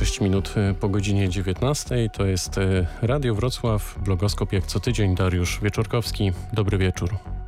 6 minut y, po godzinie 19. To jest y, Radio Wrocław, blogoskop jak co tydzień. Dariusz Wieczorkowski. Dobry wieczór.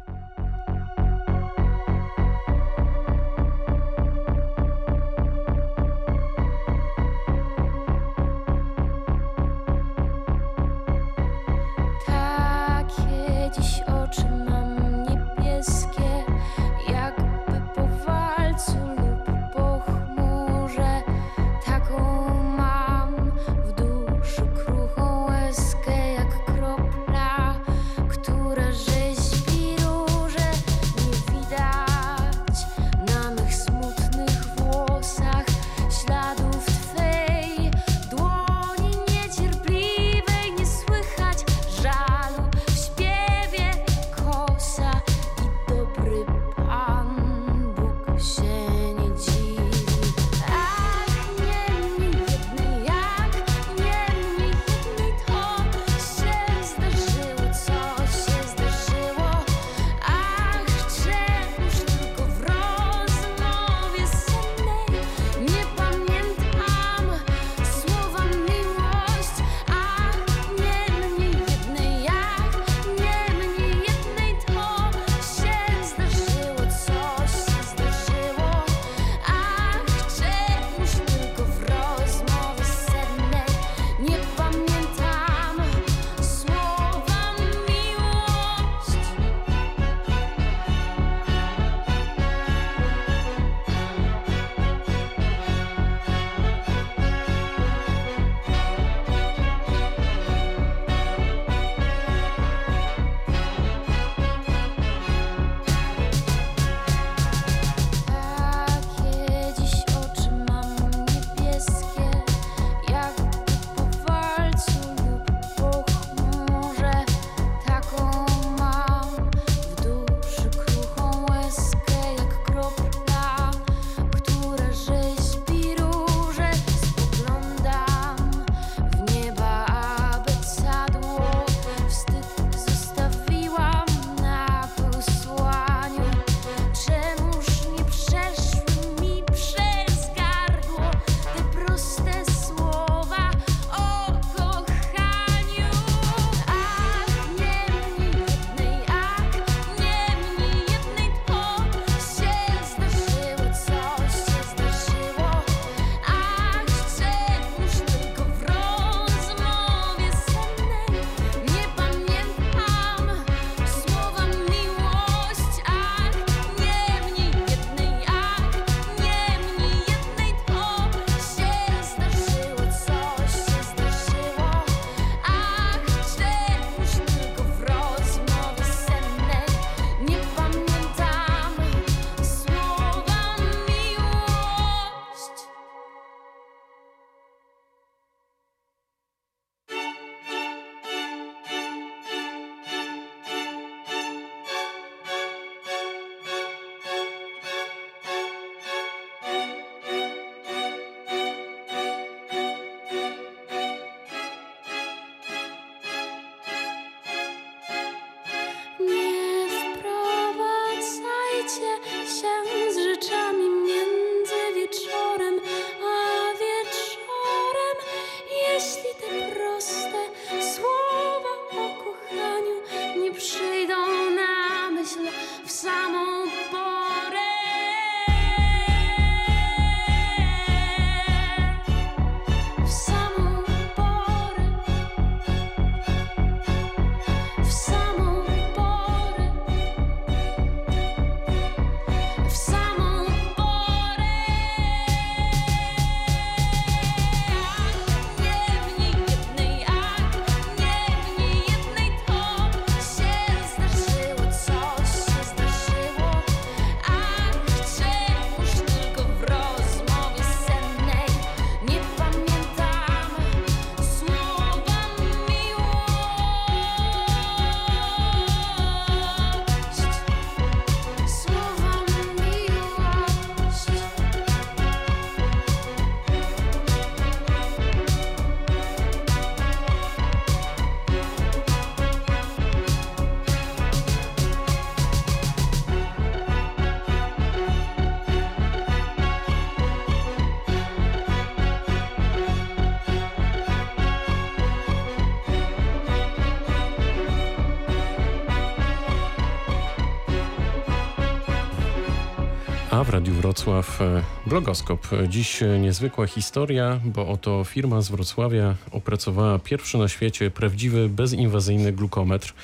Wrocław e, blogoskop. Dziś niezwykła historia, bo oto firma z Wrocławia opracowała pierwszy na świecie prawdziwy, bezinwazyjny glukometr.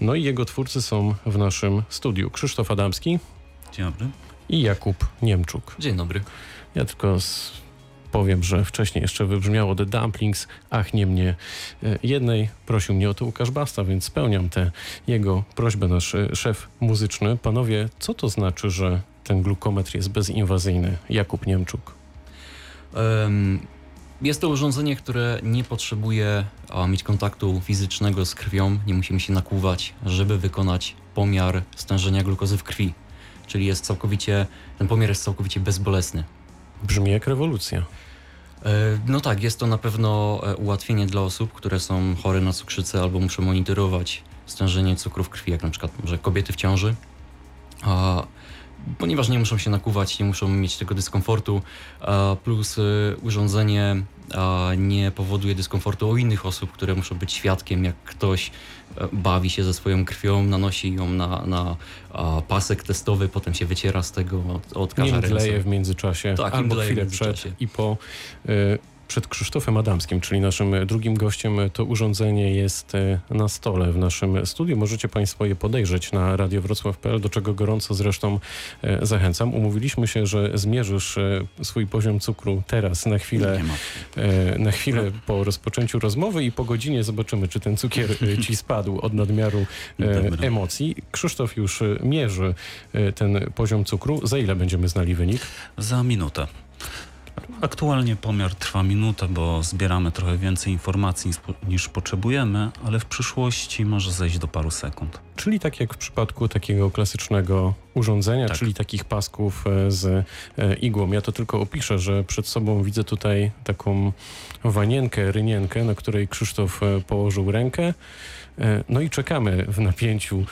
No i jego twórcy są w naszym studiu. Krzysztof Adamski. Dzień dobry. I Jakub Niemczuk. Dzień dobry. Ja tylko powiem, że wcześniej jeszcze wybrzmiało The Dumplings, ach nie mnie e, jednej. Prosił mnie o to Łukasz Basta, więc spełniam tę jego prośbę, nasz e, szef muzyczny. Panowie, co to znaczy, że ten glukometr jest bezinwazyjny? Jakub Niemczuk. Jest to urządzenie, które nie potrzebuje mieć kontaktu fizycznego z krwią, nie musimy się nakłuwać, żeby wykonać pomiar stężenia glukozy w krwi. Czyli jest całkowicie, ten pomiar jest całkowicie bezbolesny. Brzmi jak rewolucja. E, no tak, jest to na pewno e, ułatwienie dla osób, które są chore na cukrzycę albo muszą monitorować stężenie cukru w krwi, jak na przykład może kobiety w ciąży. Ponieważ nie muszą się nakuwać, nie muszą mieć tego dyskomfortu, a, plus y, urządzenie a, nie powoduje dyskomfortu u innych osób, które muszą być świadkiem, jak ktoś bawi się ze swoją krwią, nanosi ją na, na pasek testowy, potem się wyciera z tego, odkaża Nim dleje w międzyczasie, tak, albo chwilę przed i po. Y przed Krzysztofem Adamskim, czyli naszym drugim gościem. To urządzenie jest e, na stole w naszym studiu. Możecie Państwo je podejrzeć na radiowrocław.pl, do czego gorąco zresztą e, zachęcam. Umówiliśmy się, że zmierzysz e, swój poziom cukru teraz na chwilę, na chwilę po rozpoczęciu rozmowy i po godzinie zobaczymy, czy ten cukier ci spadł od nadmiaru emocji. Krzysztof już mierzy ten poziom cukru. Za ile będziemy znali wynik? Za minutę. Aktualnie pomiar trwa minutę, bo zbieramy trochę więcej informacji niż potrzebujemy, ale w przyszłości może zejść do paru sekund. Czyli tak jak w przypadku takiego klasycznego urządzenia, tak. czyli takich pasków e, z e, igłą. Ja to tylko opiszę, że przed sobą widzę tutaj taką wanienkę, rynienkę, na której Krzysztof e, położył rękę. No i czekamy w napięciu,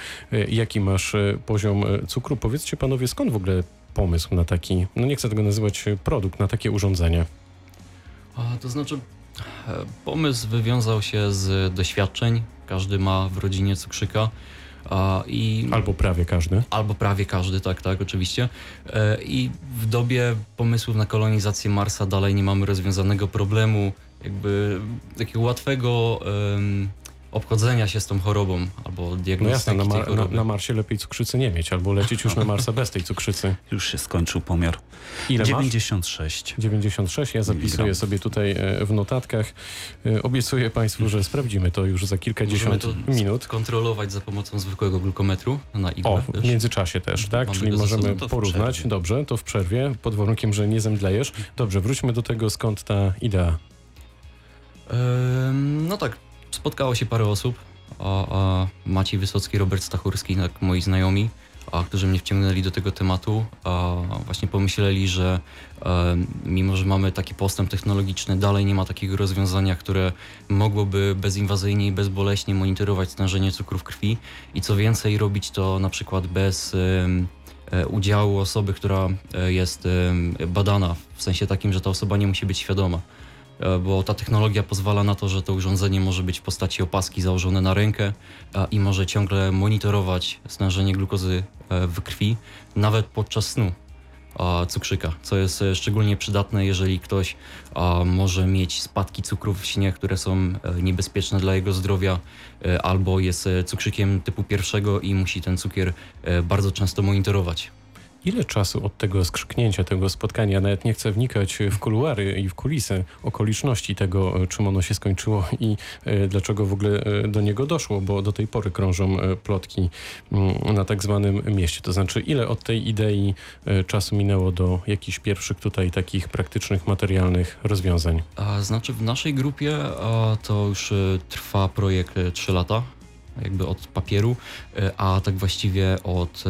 jaki masz poziom cukru. Powiedzcie panowie, skąd w ogóle pomysł na taki, no nie chcę tego nazywać produkt, na takie urządzenie? A, to znaczy, e, pomysł wywiązał się z doświadczeń. Każdy ma w rodzinie cukrzyka. I, albo prawie każdy. Albo prawie każdy, tak, tak, oczywiście. E, I w dobie pomysłów na kolonizację Marsa dalej nie mamy rozwiązanego problemu, jakby takiego łatwego obchodzenia się z tą chorobą albo diagnostyki no jasne, na, Mar na, na, Marsie lepiej cukrzycy nie mieć, albo lecieć już na Marsa bez tej cukrzycy. Już się skończył pomiar. Ile 96. Masz? 96. Ja zapisuję sobie tutaj e, w notatkach. E, obiecuję Państwu, że sprawdzimy to już za kilkadziesiąt minut. kontrolować za pomocą zwykłego glukometru na igłę. O, w międzyczasie też, tak? Mamy Czyli możemy porównać. Dobrze, to w przerwie, pod warunkiem, że nie zemdlejesz. Dobrze, wróćmy do tego, skąd ta idea. no tak, spotkało się parę osób. Maciej Wysocki, Robert Stachurski, tak moi znajomi, którzy mnie wciągnęli do tego tematu. A, właśnie pomyśleli, że e, mimo, że mamy taki postęp technologiczny, dalej nie ma takiego rozwiązania, które mogłoby bezinwazyjnie i bezboleśnie monitorować stężenie cukru w krwi i co więcej robić to na przykład bez e, udziału osoby, która e, jest badana, w sensie takim, że ta osoba nie musi być świadoma. E, bo ta technologia pozwala na to, że to urządzenie może być w postaci opaski założone na rękę i może ciągle monitorować stężenie glukozy e, w krwi, nawet podczas snu cukrzyka, co jest e, szczególnie przydatne, jeżeli ktoś może mieć spadki cukru w śnie, które są niebezpieczne dla jego zdrowia, albo jest cukrzykiem typu pierwszego i musi ten cukier bardzo często monitorować. Ile czasu od tego skrzyknięcia, tego spotkania, nawet nie chcę wnikać w kuluary i w kulisy okoliczności tego, czym ono się skończyło i e, dlaczego w ogóle e, do niego doszło, bo do tej pory krążą e, plotki mm, na tak zwanym mieście. To znaczy, ile od tej idei czasu minęło do jakichś pierwszych tutaj takich praktycznych, materialnych rozwiązań? A, znaczy, w naszej grupie a, to już trwa projekt 3 lata jakby od papieru, e, a tak właściwie od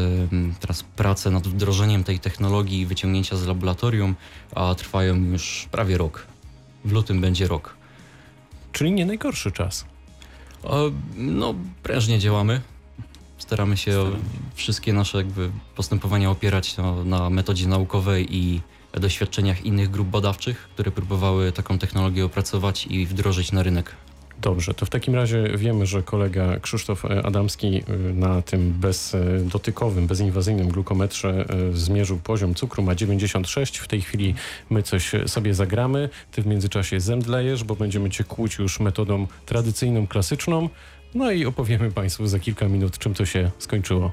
teraz prace nad wdrożeniem tej technologii i wyciągnięcia z laboratorium a trwają już prawie rok. W lutym będzie rok. Czyli nie najgorszy czas. No, prężnie działamy. Staramy się wszystkie nasze jakby postępowania opierać na, na metodzie naukowej i doświadczeniach innych grup badawczych, które próbowały taką technologię opracować i wdrożyć na rynek Dobrze, to w takim razie wiemy, że kolega Krzysztof e, Adamski e, na tym bezdotykowym, bezinwazyjnym glukometrze e, zmierzył poziom cukru, ma 96. W tej chwili my coś sobie zagramy. Ty w międzyczasie zemdlejesz, bo będziemy cię kłuć już metodą tradycyjną, klasyczną. No i opowiemy Państwu za kilka minut, czym to się skończyło.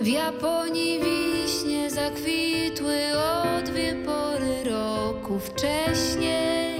W Japonii wiśnie zakwitły o dwie pory roku wcześniej.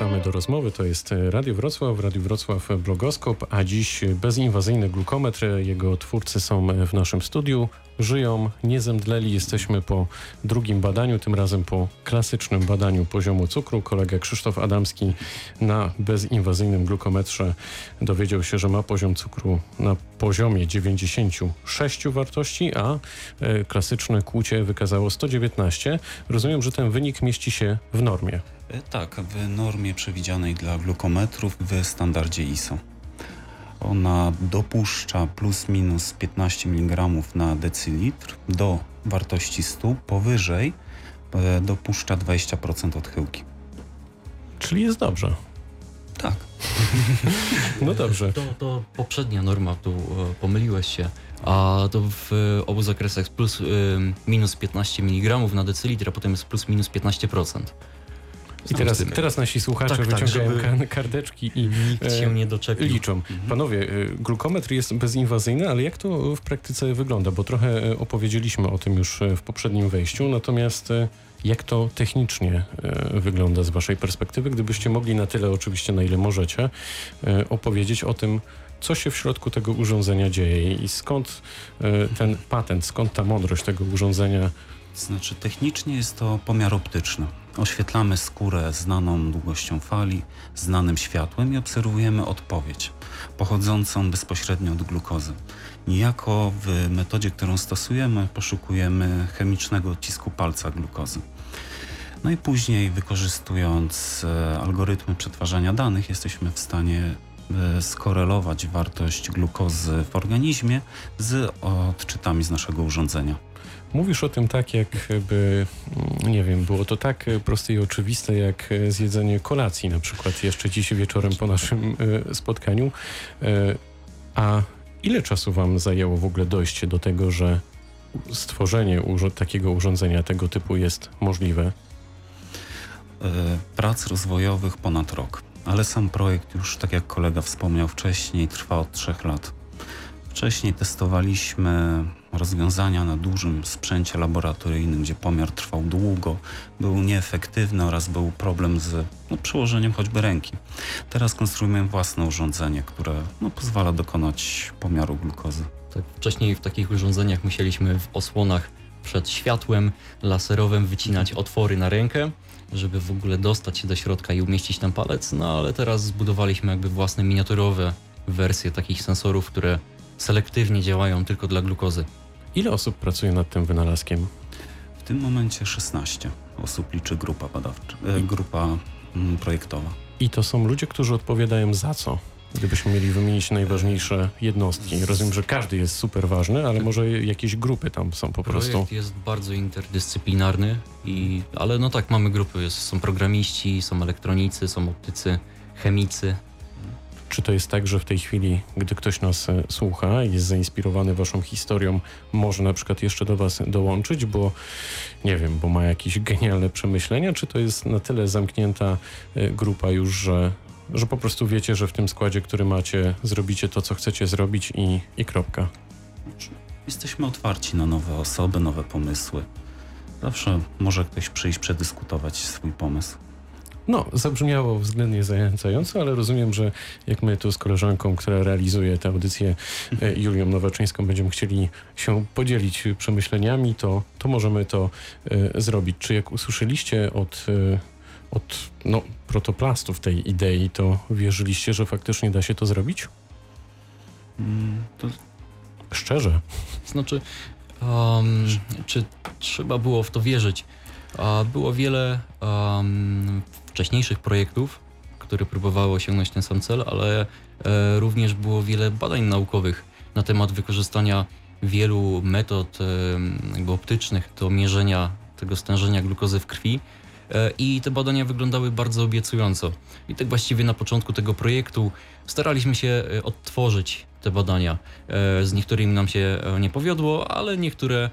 Wracamy do rozmowy. To jest Radio Wrocław, Radio Wrocław Blogoskop, a dziś bezinwazyjny glukometr. Jego twórcy są w naszym studiu. Żyją, nie zemdleli. Jesteśmy po drugim badaniu, tym razem po klasycznym badaniu poziomu cukru. Kolega Krzysztof Adamski na bezinwazyjnym glukometrze dowiedział się, że ma poziom cukru na poziomie 96 wartości, a e, klasyczne kłucie wykazało 119. Rozumiem, że ten wynik mieści się w normie. E, Tak, w normie przewidzianej dla glukometrów w standardzie ISO. Ona dopuszcza plus minus 15 mg na decylitr do wartości 100, powyżej e, dopuszcza 20% odchyłki. Czyli jest dobrze. Tak. No dobrze. To, to poprzednia norma, tu e, pomyliłeś się. A to w obu zakresach plus minus 15 mg na decylitr, a potem jest plus minus 15%. I teraz, teraz nasi słuchacze Tak, tak, wyciągają kan- kardeczki i Nikt e, się nie doczepił. liczą. Panowie, e, glukometr jest bezinwazyjny, ale jak to w praktyce wygląda? Bo trochę e, opowiedzieliśmy o tym już w poprzednim wejściu, natomiast jak to technicznie wygląda z waszej perspektywy? Gdybyście mogli na tyle oczywiście, na ile możecie, opowiedzieć o tym, co się w środku tego urządzenia dzieje i skąd ten patent, skąd ta mądrość tego urządzenia Znaczy technicznie jest to pomiar optyczny. Oświetlamy skórę znaną długością fali, znanym światłem i obserwujemy odpowiedź pochodzącą bezpośrednio od glukozy. Niejako w metodzie, którą stosujemy, poszukujemy chemicznego odcisku palca glukozy. No i później, wykorzystując e, algorytmy przetwarzania danych, jesteśmy w stanie e, skorelować wartość glukozy w organizmie z odczytami z naszego urządzenia. Mówisz o tym tak, jakby, mm, nie wiem, było to tak proste i oczywiste, jak e, zjedzenie kolacji na przykład jeszcze dziś wieczorem po naszym e, spotkaniu. E, A ile czasu wam zajęło w ogóle dojście do tego, że stworzenie takiego urządzenia tego typu jest możliwe? prac rozwojowych ponad rok. Ale sam projekt już, tak jak kolega wspomniał wcześniej, trwa od trzech lat. Wcześniej testowaliśmy rozwiązania na dużym sprzęcie laboratoryjnym, gdzie pomiar trwał długo, był nieefektywny oraz był problem z no, przyłożeniem choćby ręki. Teraz konstruujemy własne urządzenie, które no, pozwala dokonać pomiaru glukozy. Tak, wcześniej w takich urządzeniach musieliśmy w osłonach przed światłem laserowym wycinać otwory na rękę, żeby w ogóle dostać się do środka i umieścić tam palec, no ale teraz zbudowaliśmy jakby własne miniaturowe wersje takich sensorów, które selektywnie działają tylko dla glukozy. Ile osób pracuje nad tym wynalazkiem? W tym momencie 16 osób liczy grupa badawcza, e, grupa mm, projektowa. I to są ludzie, którzy odpowiadają za co? Gdybyśmy mieli wymienić najważniejsze jednostki. Rozumiem, że każdy jest super ważny, ale może jakieś grupy tam są po prostu. Projekt jest bardzo interdyscyplinarny, i, ale no tak, mamy grupy, jest, są programiści, są elektronicy, są optycy, chemicy. Czy to jest tak, że w tej chwili, gdy ktoś nas e, słucha i jest zainspirowany waszą historią, może na przykład jeszcze do was dołączyć, bo nie wiem, bo ma jakieś genialne przemyślenia, czy to jest na tyle zamknięta e, grupa już, że, że po prostu wiecie, że w tym składzie, który macie, zrobicie to, co chcecie zrobić i, i kropka. Jesteśmy otwarci na nowe osoby, nowe pomysły. Zawsze może ktoś przyjść, przedyskutować swój pomysł. No, zabrzmiało względnie zachęcająco, ale rozumiem, że jak my tu z koleżanką, która realizuje tę audycję, e, Julią Nowaczyńską, będziemy chcieli się podzielić przemyśleniami, to, to możemy to e, zrobić. Czy jak usłyszeliście od, e, od no, protoplastów tej idei, to wierzyliście, że faktycznie da się to zrobić? Mm, To Szczerze. Znaczy, um, czy trzeba było w to wierzyć? Było wiele um, wcześniejszych projektów, które próbowały osiągnąć ten sam cel, ale e, również było wiele badań naukowych na temat wykorzystania wielu metod e, jakby optycznych do mierzenia tego stężenia glukozy w krwi. E, I te badania wyglądały bardzo obiecująco. I tak właściwie na początku tego projektu staraliśmy się odtworzyć te badania. Z niektórymi nam się nie powiodło, ale niektóre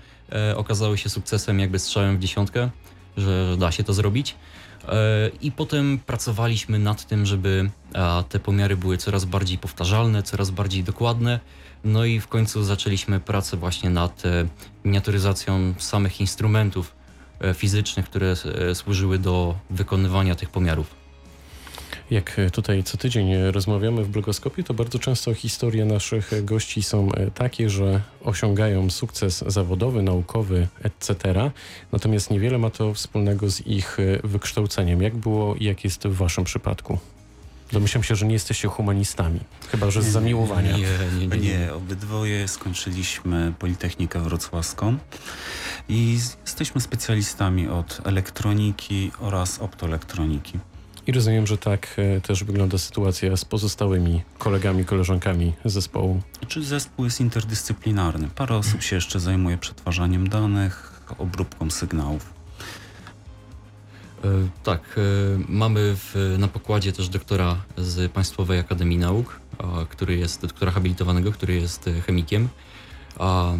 okazały się sukcesem, jakby strzałem w dziesiątkę, że da się to zrobić. E, I potem pracowaliśmy nad tym, żeby te pomiary były coraz bardziej powtarzalne, coraz bardziej dokładne. No i w końcu zaczęliśmy pracę właśnie nad e, miniaturyzacją samych instrumentów e, fizycznych, które służyły do wykonywania tych pomiarów. Jak e, tutaj co tydzień e, rozmawiamy w blogoskopie, to bardzo często historie naszych e, gości są takie, że osiągają sukces zawodowy, naukowy, etc. Natomiast niewiele ma to wspólnego z ich wykształceniem. Jak było i jak jest w waszym przypadku? Domyślam się, że nie jesteście humanistami, chyba że z zamiłowania. Nie, nie, nie. nie. obydwoje skończyliśmy Politechnikę Wrocławską i jesteśmy specjalistami od elektroniki oraz optoelektroniki. I rozumiem, że tak e, też wygląda sytuacja z pozostałymi kolegami, koleżankami zespołu. Czy zespół jest interdyscyplinarny? Parę osób się jeszcze zajmuje przetwarzaniem danych, obróbką sygnałów. E, Tak, e, mamy w, na pokładzie też doktora z Państwowej Akademii Nauk, który jest, doktora habilitowanego, który jest chemikiem. A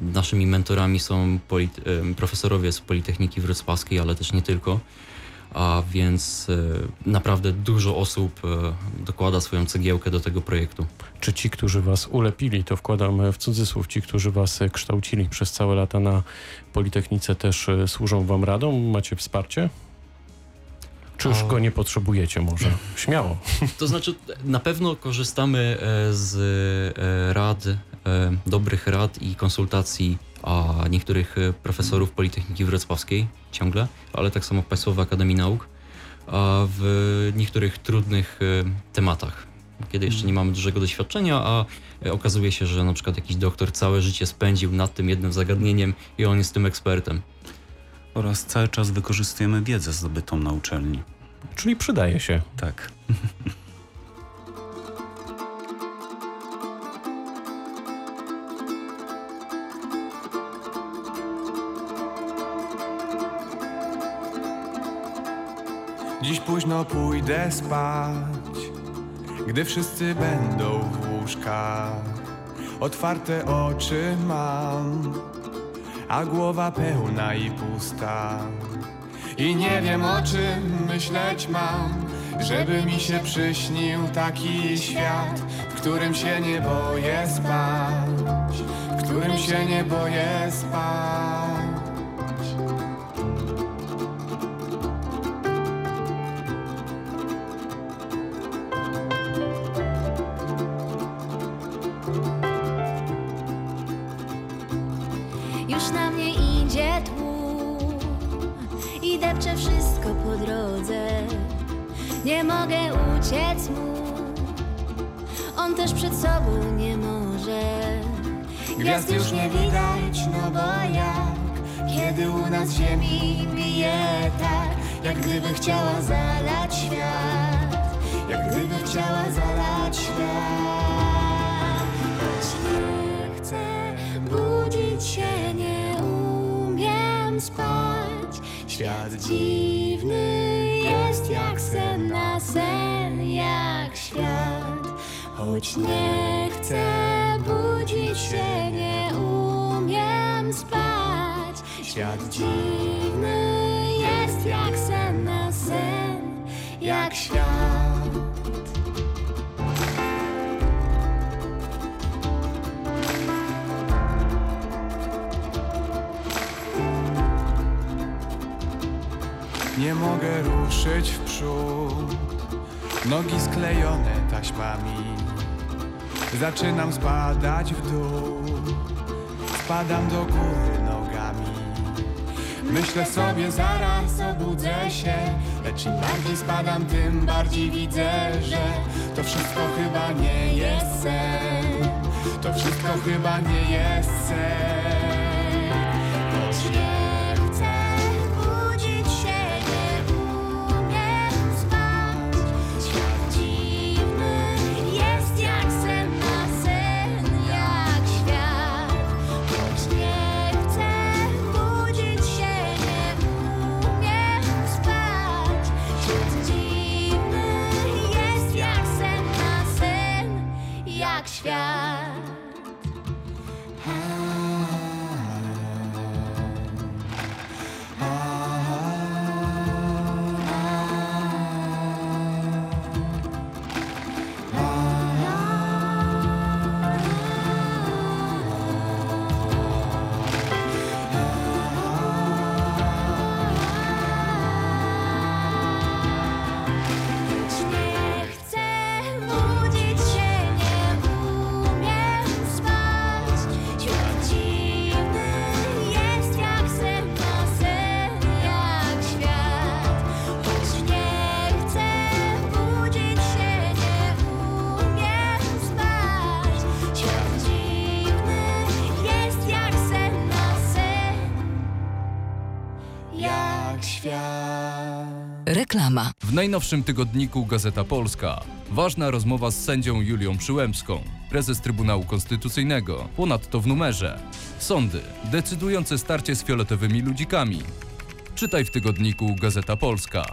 naszymi mentorami są polit, profesorowie z Politechniki Wrocławskiej, ale też nie tylko. A więc e, naprawdę dużo osób e, dokłada swoją cegiełkę do tego projektu. Czy ci, którzy was ulepili, to wkładam w cudzysłów, ci, którzy was e, kształcili przez całe lata na Politechnice też e, służą wam radą? Macie wsparcie? Czy już go nie potrzebujecie może? Śmiało. To znaczy, na pewno korzystamy e, z e, rad, e, dobrych rad i konsultacji a niektórych e, profesorów Politechniki Wrocławskiej ciągle, ale tak samo w Państwowej Akademii Nauk, a w niektórych trudnych e, tematach, kiedy jeszcze nie mamy dużego doświadczenia, a e, okazuje się, że na przykład jakiś doktor całe życie spędził nad tym jednym zagadnieniem i on jest tym ekspertem. Oraz cały czas wykorzystujemy wiedzę zdobytą na uczelni. Czyli przydaje się. Tak. Dziś późno pójdę spać, gdy wszyscy będą w łóżkach. Otwarte oczy mam, a głowa pełna i pusta. I nie wiem o czym myśleć mam, żeby mi się przyśnił taki świat, w którym się nie boję spać, w którym się nie boję spać. Gwiazd już nie widać, no bo jak kiedy u nas ziemi bije tak, jak gdyby chciała zalać świat, jak gdyby chciała zalać świat. Choć nie chcę budzić się, nie umiem spać. Świat dziwny jest jak sen na sen, jak świat. Choć nie chcę budzić się, Świat. Dziwny jest jak sen na sen, jak świat. Nie mogę ruszyć w przód. Nogi sklejone taśmami. Zaczynam spadać w dół. Spadam do góry Myślę sobie zaraz obudzę się. Lecz im bardziej spadam tym bardziej widzę, że To wszystko chyba nie jest sen. To wszystko chyba nie jest sen W najnowszym tygodniku Gazeta Polska. Ważna rozmowa z sędzią Julią Przyłębską, prezes Trybunału Konstytucyjnego. Ponadto w numerze. Sądy. Decydujące starcie z fioletowymi ludzikami. Czytaj w tygodniku Gazeta Polska.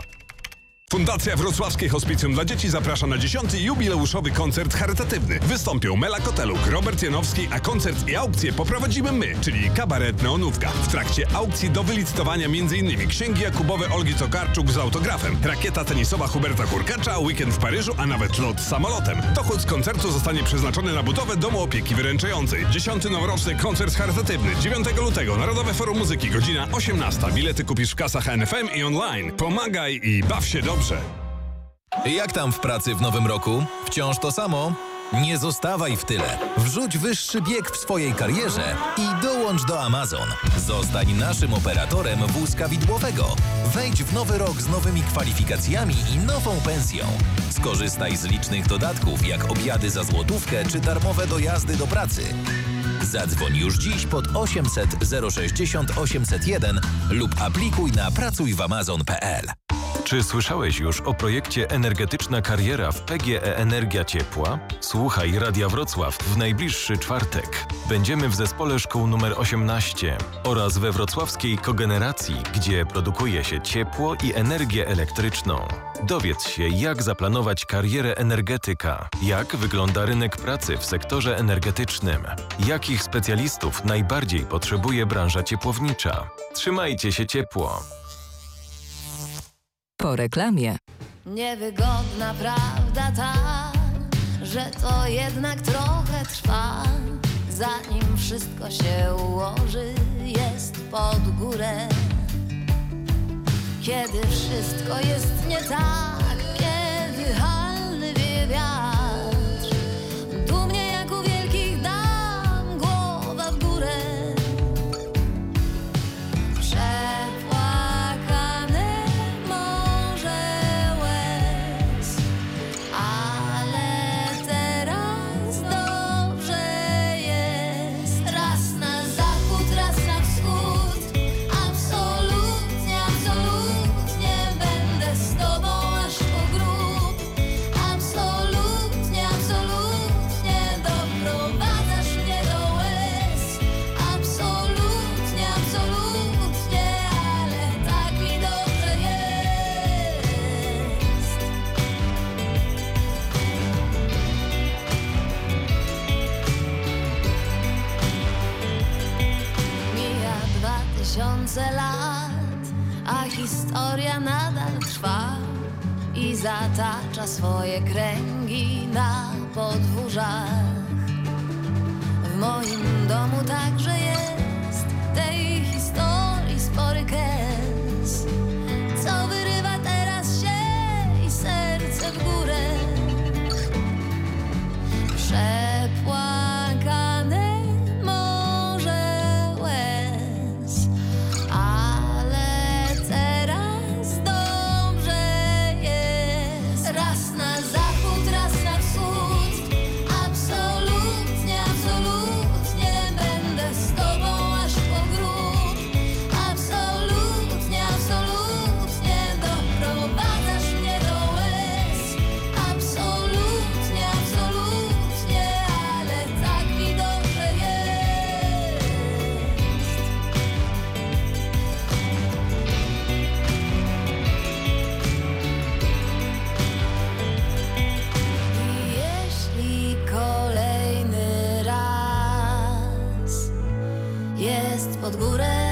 Fundacja Wrocławskie Hospicjum dla Dzieci zaprasza na 10. jubileuszowy koncert charytatywny. Wystąpią Mela Koteluk, Robert Janowski, a koncert i aukcję poprowadzimy my, czyli kabaret Neonówka. W trakcie aukcji do wylicytowania m.in. księgi Jakubowe Olgi Tokarczuk z autografem, rakieta tenisowa Huberta Hurkacza, weekend w Paryżu, a nawet lot samolotem. Dochód z koncertu zostanie przeznaczony na budowę domu opieki wyręczającej. 10. noworoczny koncert charytatywny 9 lutego Narodowe Forum Muzyki, godzina 18. Bilety kupisz w kasach NFM i online. Pomagaj i baw się dobrze. Jak tam w pracy w nowym roku? Wciąż to samo? Nie zostawaj w tyle. Wrzuć wyższy bieg w swojej karierze i dołącz do Amazon. Zostań naszym operatorem wózka widłowego. Wejdź w nowy rok z nowymi kwalifikacjami i nową pensją. Skorzystaj z licznych dodatków jak obiady za złotówkę czy darmowe dojazdy do pracy. Zadzwoń już dziś pod 800 060 801 lub aplikuj na pracujwamazon.pl. Czy słyszałeś już o projekcie Energetyczna Kariera w PGE Energia Ciepła? Słuchaj Radia Wrocław w najbliższy czwartek. Będziemy w zespole szkół nr 18 oraz we wrocławskiej kogeneracji, gdzie produkuje się ciepło i energię elektryczną. Dowiedz się, jak zaplanować karierę energetyka, jak wygląda rynek pracy w sektorze energetycznym, jakich specjalistów najbardziej potrzebuje branża ciepłownicza. Trzymajcie się ciepło. Po reklamie. Niewygodna prawda ta, że to jednak trochę trwa, zanim wszystko się ułoży, jest pod górę. Kiedy wszystko jest nie tak, kiedy halny wie wiatr, zatacza swoje kręgi na podwórzach. Jest pod górę,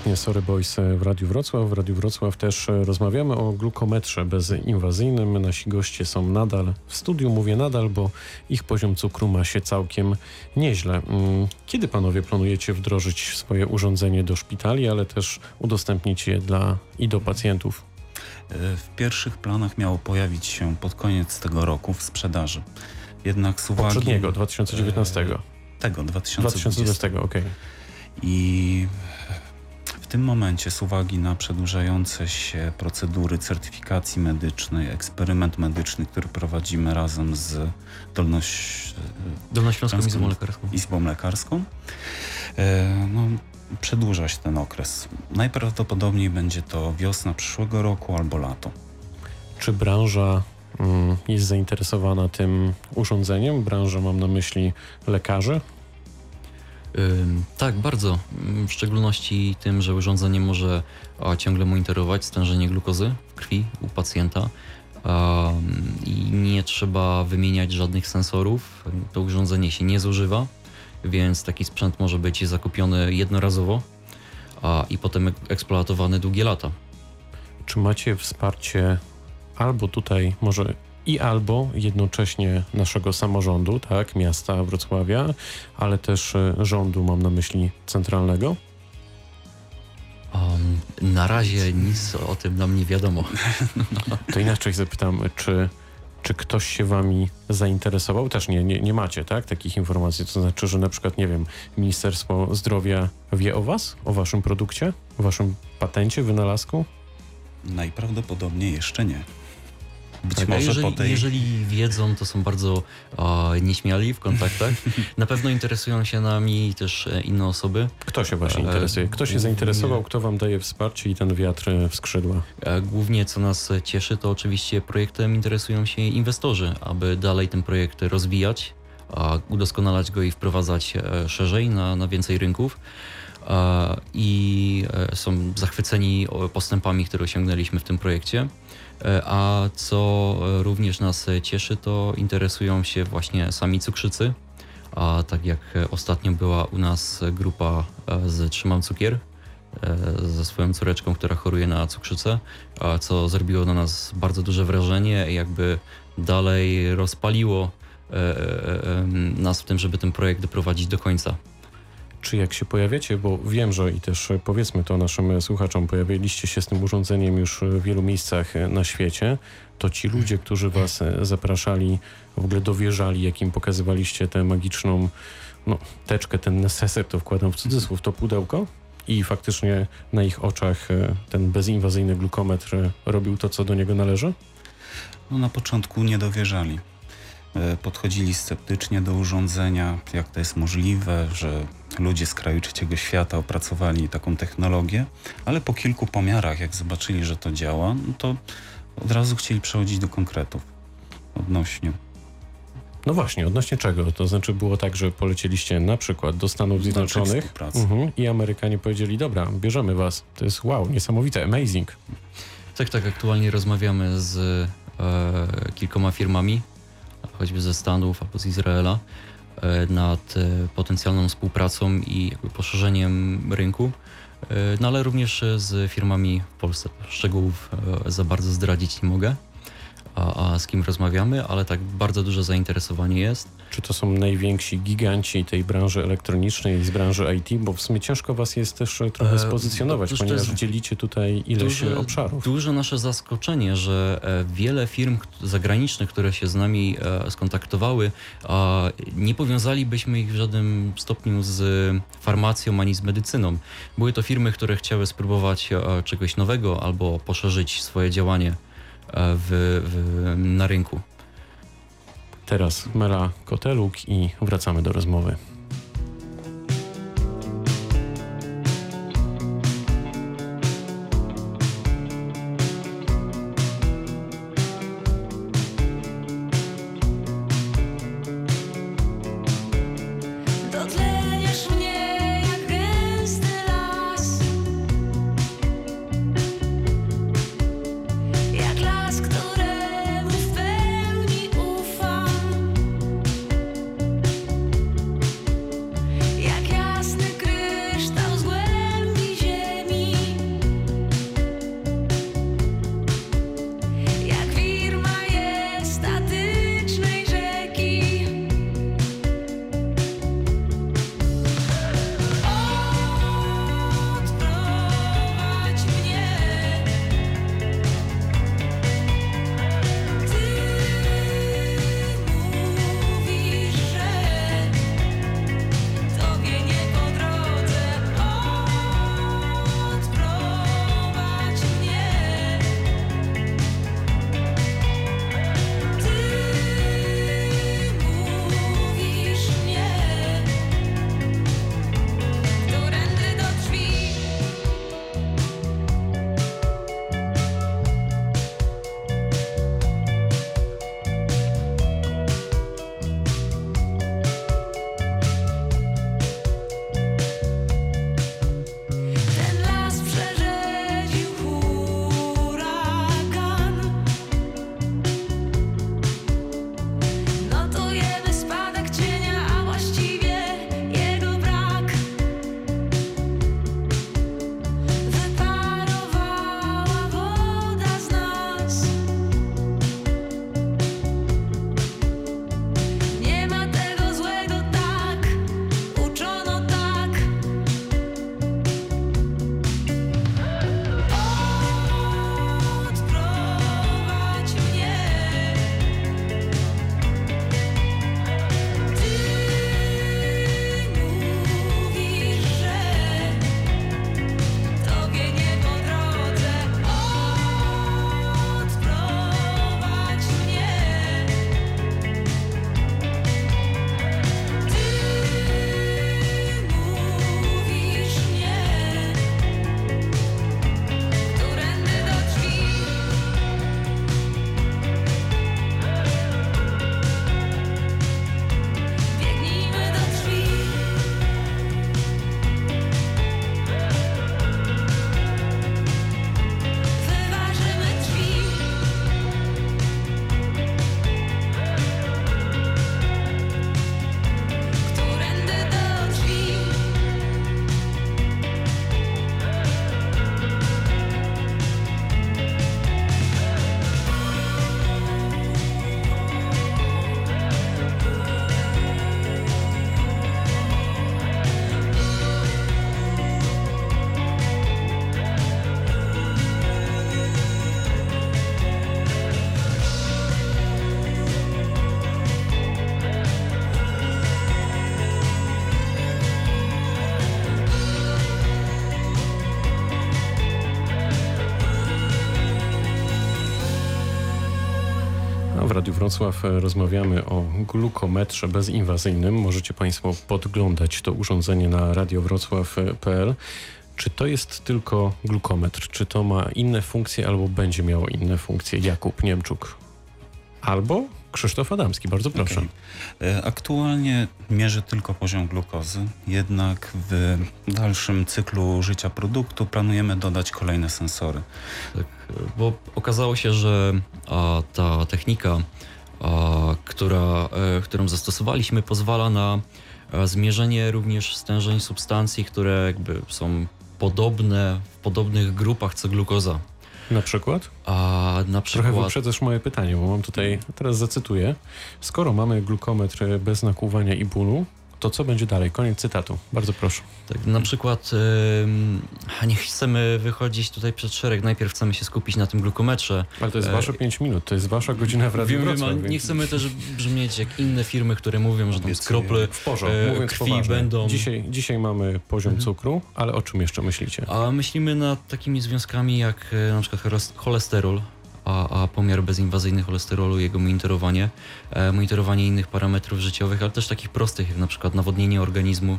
Absolutnie. Sorry Boys w Radiu Wrocław. W Radiu Wrocław też e, rozmawiamy o glukometrze bezinwazyjnym. Nasi goście są nadal w studiu. Mówię nadal, bo ich poziom cukru ma się całkiem nieźle. Mm, kiedy panowie planujecie wdrożyć swoje urządzenie do szpitali, ale też udostępnić je dla i do pacjentów? E, w pierwszych planach miało pojawić się pod koniec tego roku w sprzedaży. Jednak z uwagi... Poprzedniego, 2019. E, tego, 2020. 2020, okej. Okay. I tym momencie, z uwagi na przedłużające się procedury certyfikacji medycznej, eksperyment medyczny, który prowadzimy razem z Dolnoś... Dolnośląską Izbą Lekarską, Izbą Lekarską e, no, przedłuża się ten okres. Najprawdopodobniej będzie to wiosna przyszłego roku albo lato. Czy branża mm, jest zainteresowana tym urządzeniem? Branża mam na myśli lekarzy, tak, bardzo. W szczególności tym, że urządzenie może ciągle monitorować stężenie glukozy w krwi u pacjenta i nie trzeba wymieniać żadnych sensorów. To urządzenie się nie zużywa, więc taki sprzęt może być zakupiony jednorazowo i potem eksploatowany długie lata. Czy macie wsparcie albo tutaj może i albo jednocześnie naszego samorządu, tak, miasta Wrocławia, ale też e, rządu, mam na myśli centralnego? Um, na razie nic o tym nam nie wiadomo. To inaczej zapytam, czy, czy ktoś się wami zainteresował? Też nie, nie, nie macie, tak, takich informacji. To znaczy, że na przykład, nie wiem, Ministerstwo Zdrowia wie o was, o waszym produkcie, o waszym patencie, wynalazku? Najprawdopodobniej jeszcze nie. Być tak, może jeżeli, tej... jeżeli wiedzą, to są bardzo o, nieśmiali w kontaktach. Na pewno interesują się nami też e, inne osoby. Kto się właśnie e, interesuje? Kto się zainteresował? Kto wam daje wsparcie i ten wiatr w skrzydła? E, głównie co nas cieszy, to oczywiście projektem interesują się inwestorzy, aby dalej ten projekt rozwijać, udoskonalać go i wprowadzać szerzej na, na więcej rynków i są zachwyceni postępami, które osiągnęliśmy w tym projekcie. E, a co również nas cieszy, to interesują się właśnie sami cukrzycy. A tak jak ostatnio była u nas grupa e, z Trzymam Cukier, e, ze swoją córeczką, która choruje na cukrzycę, co zrobiło na nas bardzo duże wrażenie i jakby dalej rozpaliło nas w tym, żeby ten projekt doprowadzić do końca czy jak się pojawiacie, bo wiem, że i też e, powiedzmy to naszym e, słuchaczom, pojawiliście się z tym urządzeniem już w wielu miejscach e, na świecie, to ci ludzie, którzy was zapraszali, w ogóle dowierzali, jakim pokazywaliście tę magiczną no, teczkę, ten neseser, to wkładam w cudzysłów, to pudełko i faktycznie na ich oczach ten bezinwazyjny glukometr robił to, co do niego należy? No na początku nie dowierzali. Podchodzili sceptycznie do urządzenia, jak to jest możliwe, że ludzie z kraju trzeciego świata opracowali taką technologię, ale po kilku pomiarach, jak zobaczyli, że to działa, no to od razu chcieli przechodzić do konkretów odnośnie. No właśnie, odnośnie czego? To znaczy było tak, że polecieliście na przykład do Stanów Zjednoczonych uh-huh, i Amerykanie powiedzieli, dobra, bierzemy was. To jest wow, niesamowite, amazing. Tak, tak, aktualnie rozmawiamy z e, kilkoma firmami, choćby ze Stanów albo z Izraela, E, nad e, potencjalną współpracą i poszerzeniem rynku, e, no ale również z firmami w Polsce. Szczegółów za bardzo zdradzić nie mogę a, a z kim rozmawiamy, ale tak bardzo duże zainteresowanie jest. Czy to są najwięksi giganci tej branży elektronicznej, z branży IT? Bo w sumie ciężko was jest też trochę spozycjonować, e, ponieważ jest, dzielicie tutaj ileś duże, obszarów. Duże nasze zaskoczenie, że e, wiele firm zagranicznych, które się z nami e, skontaktowały, nie powiązalibyśmy ich w żadnym stopniu z farmacją ani z medycyną. Były to firmy, które chciały spróbować czegoś nowego albo poszerzyć swoje działanie w, w, na rynku. Teraz Mela Koteluk i wracamy do rozmowy. Radiu Wrocław e, rozmawiamy o glukometrze bezinwazyjnym. Możecie Państwo podglądać to urządzenie na radiowrocław.pl. Czy to jest tylko glukometr? Czy to ma inne funkcje albo będzie miało inne funkcje? Jakub Niemczuk. Albo Krzysztof Adamski, bardzo proszę. Okej. E, Aktualnie mierzy tylko poziom glukozy, jednak w dalszym cyklu życia produktu planujemy dodać kolejne sensory. Tak, bo okazało się, że a, ta technika, a, która, e, którą zastosowaliśmy, pozwala na e, zmierzenie również stężeń substancji, które jakby są podobne w podobnych grupach co glukoza. Na przykład? A na Trochę przykład wyprzedzasz moje pytanie, bo mam tutaj, teraz zacytuję. Skoro mamy glukometr bez nakłuwania i bólu, to co będzie dalej? Koniec cytatu. Bardzo proszę. Tak, na przykład ym, nie chcemy wychodzić tutaj przed szereg, najpierw chcemy się skupić na tym glukometrze. Ale to jest E, wasze 5 minut, to jest wasza godzina w Radiu Wiem, Wrocław, ale więc- nie chcemy też brzmieć jak inne firmy, które mówią, że tam z Obiecuję. kropry W porządku, e, mówiąc krwi poważnie. będą. Dzisiaj, dzisiaj mamy poziom Mhm. cukru, ale o czym jeszcze myślicie? A myślimy nad takimi związkami jak e, na przykład choles- cholesterol, a, a pomiar bezinwazyjny cholesterolu, jego monitorowanie, e, monitorowanie innych parametrów życiowych, ale też takich prostych, jak na przykład nawodnienie organizmu,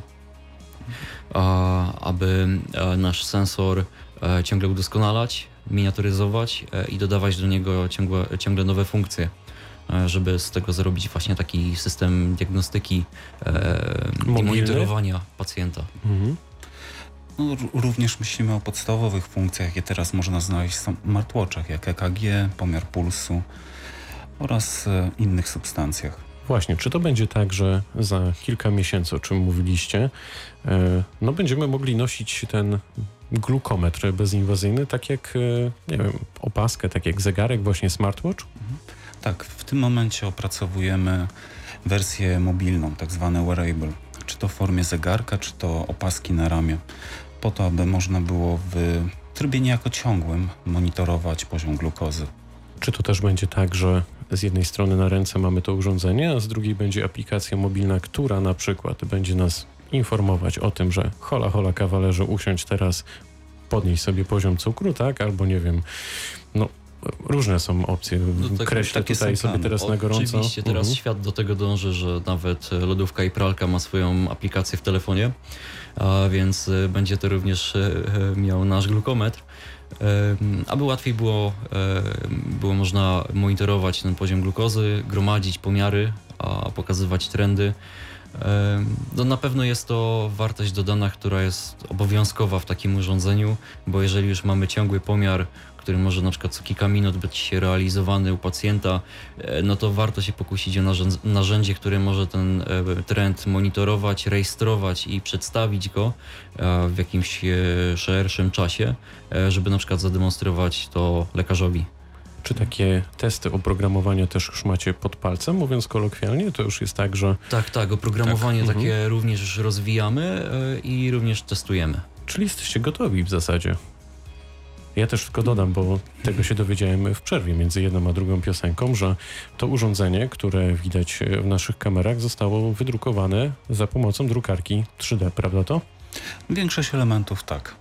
aby e, nasz sensor e, ciągle udoskonalać, miniaturyzować i dodawać do niego ciągle, ciągle nowe funkcje. Żeby z tego zrobić właśnie taki system diagnostyki e, i monitorowania pacjenta. Mhm. No, również myślimy o podstawowych funkcjach, jakie teraz można znaleźć w smartwatchach, jak EKG, pomiar pulsu oraz e, innych substancjach. Właśnie, czy to będzie tak, że za kilka miesięcy, o czym mówiliście, e, no będziemy mogli nosić ten glukometr bezinwazyjny, tak jak, e, nie wiem, opaskę, tak jak zegarek, właśnie smartwatch? Tak, w tym momencie opracowujemy wersję mobilną, tak zwane wearable, czy to w formie zegarka, czy to opaski na ramię, po to, aby można było w trybie niejako ciągłym monitorować poziom glukozy. Czy to też będzie tak, że z jednej strony na ręce mamy to urządzenie, a z drugiej będzie aplikacja mobilna, która na przykład będzie nas informować o tym, że hola, hola, kawalerze, usiądź teraz, podnieś sobie poziom cukru, tak? Albo nie wiem, różne są opcje. No tak- Kreślę takie tutaj sobie teraz na gorąco. Oczywiście, teraz Mhm. świat do tego dąży, że nawet lodówka i pralka ma swoją aplikację w telefonie, a więc e, będzie to również e, e, miał nasz glukometr. Aby łatwiej było, było można monitorować ten poziom glukozy, gromadzić pomiary, a pokazywać trendy. No na pewno jest to wartość dodana, która jest obowiązkowa w takim urządzeniu, bo jeżeli już mamy ciągły pomiar, który może na przykład co kilka minut być realizowany u pacjenta, e, no to warto się pokusić o narzędz- narzędzie, które może ten e, trend monitorować, rejestrować i przedstawić go e, w jakimś szerszym czasie, żeby na przykład zademonstrować to lekarzowi. Czy takie testy oprogramowania też już macie pod palcem, mówiąc kolokwialnie? To już jest tak, że Tak, tak, oprogramowanie Tak, takie mhm. również już rozwijamy i również testujemy. Czyli jesteście gotowi w zasadzie. Ja też tylko dodam, bo tego się dowiedziałem w przerwie między jedną a drugą piosenką, że to urządzenie, które widać w naszych kamerach, zostało wydrukowane za pomocą drukarki 3D, prawda to? Większość elementów tak.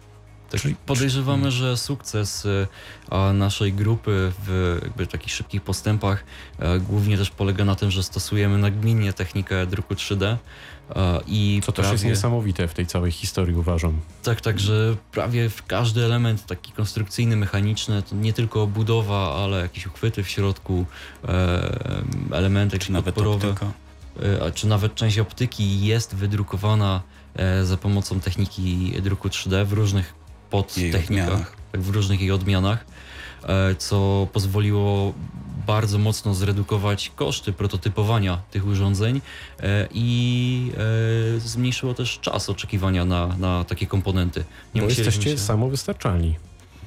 Tak, Czyli- podejrzewamy, że sukces e, naszej grupy w jakby takich szybkich postępach e, głównie też polega na tym, że stosujemy nagminnie technikę druku 3D e, i Co też jest prawie- niesamowite w tej całej historii, uważam. Tak, tak, że prawie w każdy element taki konstrukcyjny, mechaniczny, to nie tylko budowa, ale jakieś uchwyty w środku, e, elementy Czy nawet e, a czy nawet część optyki jest wydrukowana e, za pomocą techniki druku 3D w różnych podtechnikach, tak, w różnych jej odmianach, e, co pozwoliło bardzo mocno zredukować koszty prototypowania tych urządzeń e, i e, zmniejszyło też czas oczekiwania na, na takie komponenty. Bo musieliśmy jesteście się- samowystarczalni.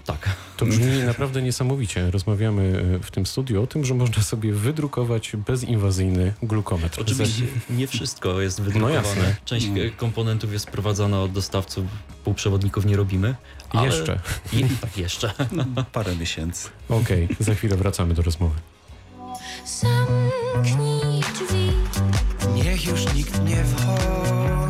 Tak. To brzmi naprawdę niesamowicie. Rozmawiamy e, w tym studiu o tym, że można sobie wydrukować bezinwazyjny glukometr. Oczywiście nie wszystko jest wydrukowane. No jasne. Część Mm. komponentów jest sprowadzana od dostawców, półprzewodników nie robimy. ale- Jeszcze. Je, tak, jeszcze. Parę miesięcy. Okej, za chwilę wracamy do rozmowy. Zamknij drzwi Niech już nikt nie wchodzi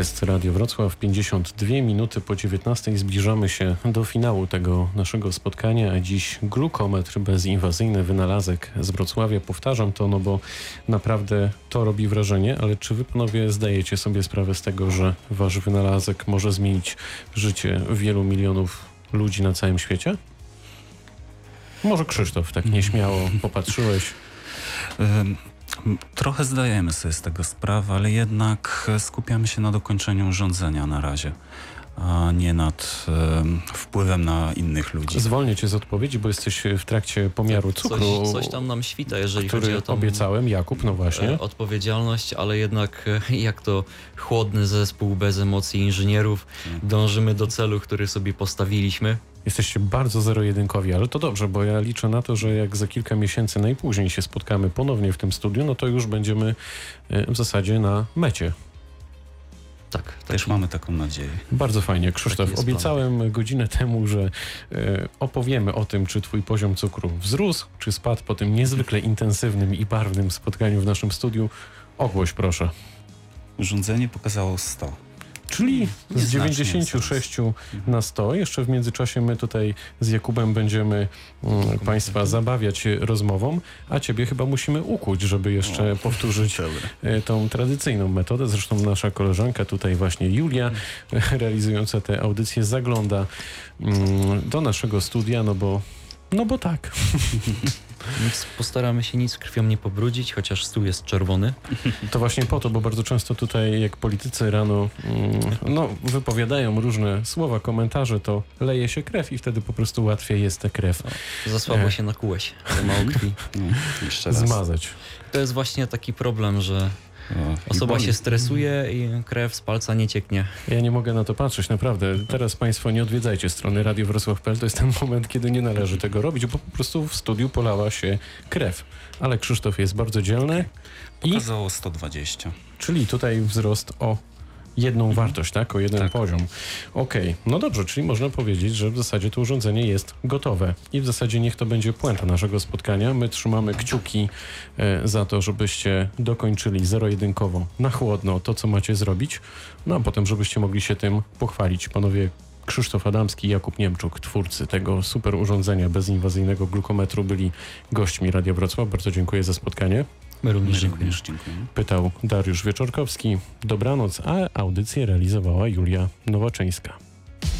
jest Radio Wrocław, 52 minuty po 19. Zbliżamy się do finału tego naszego spotkania, a dziś glukometr bezinwazyjny, wynalazek z Wrocławia. Powtarzam to, no bo naprawdę to robi wrażenie, ale czy wy panowie zdajecie sobie sprawę z tego, że wasz wynalazek może zmienić życie wielu milionów ludzi na całym świecie? Może Krzysztof, tak nieśmiało popatrzyłeś. Trochę zdajemy sobie z tego sprawę, ale jednak e, skupiamy się na dokończeniu urządzenia na razie, a nie nad em, wpływem na innych ludzi. Zwolnię cię z odpowiedzi, bo jesteś w trakcie pomiaru cukru, Coś, coś tam nam świta, jeżeli chodzi o tą obiecałem. Jakub, no właśnie. e, odpowiedzialność, ale jednak e, jak to chłodny zespół bez emocji inżynierów dążymy do celu, który sobie postawiliśmy. Jesteście bardzo zero-jedynkowi, ale to dobrze, bo ja liczę na to, że jak za kilka miesięcy najpóźniej się spotkamy ponownie w tym studiu, no to już będziemy e, w zasadzie na mecie. Tak, Też mamy taką nadzieję. Bardzo fajnie. Krzysztof, obiecałem godzinę temu, że e, opowiemy o tym, czy twój poziom cukru wzrósł, czy spadł po tym niezwykle intensywnym i barwnym spotkaniu w naszym studiu. Ogłoś proszę. Urządzenie pokazało 100. Czyli z Nieznacznie 96 na 100. Jeszcze w międzyczasie my tutaj z Jakubem będziemy mm, Państwa zabawiać rozmową, a Ciebie chyba musimy ukuć, żeby jeszcze powtórzyć e, tą tradycyjną metodę. Zresztą nasza koleżanka tutaj właśnie Julia, realizująca tę audycję, zagląda mm, do naszego studia, no bo, no bo tak. Nic, postaramy się nic krwią nie pobrudzić, chociaż stół jest czerwony. To właśnie po to, bo bardzo często tutaj, jak politycy rano mm, no, wypowiadają różne słowa, komentarze, to leje się krew i wtedy po prostu łatwiej jest tę krew Za słabo E. się nakułeś, za mało krwi. No, zmazać. To jest właśnie taki problem, że O, i osoba się stresuje i krew z palca nie cieknie. Ja nie mogę na to patrzeć, naprawdę. Teraz Państwo nie odwiedzajcie strony Radio Wrocław.pl. To jest ten moment, kiedy nie należy tego robić, bo po prostu w studiu polała się krew. Ale Krzysztof jest bardzo dzielny i, Pokazało 120. czyli tutaj wzrost o jedną wartość, tak? O jeden Tak. poziom. Okej, no dobrze, czyli można powiedzieć, że w zasadzie to urządzenie jest gotowe i w zasadzie niech to będzie puenta naszego spotkania. My trzymamy kciuki e, za to, żebyście dokończyli zero-jedynkowo na chłodno to, co macie zrobić, no a potem, żebyście mogli się tym pochwalić. Panowie, Krzysztof Adamski i Jakub Niemczuk, twórcy tego super urządzenia bezinwazyjnego glukometru, byli gośćmi Radia Wrocław. Bardzo dziękuję za spotkanie. My również My dziękujemy. również dziękujemy. Pytał Dariusz Wieczorkowski. Dobranoc, a audycję realizowała Julia Nowaczyńska.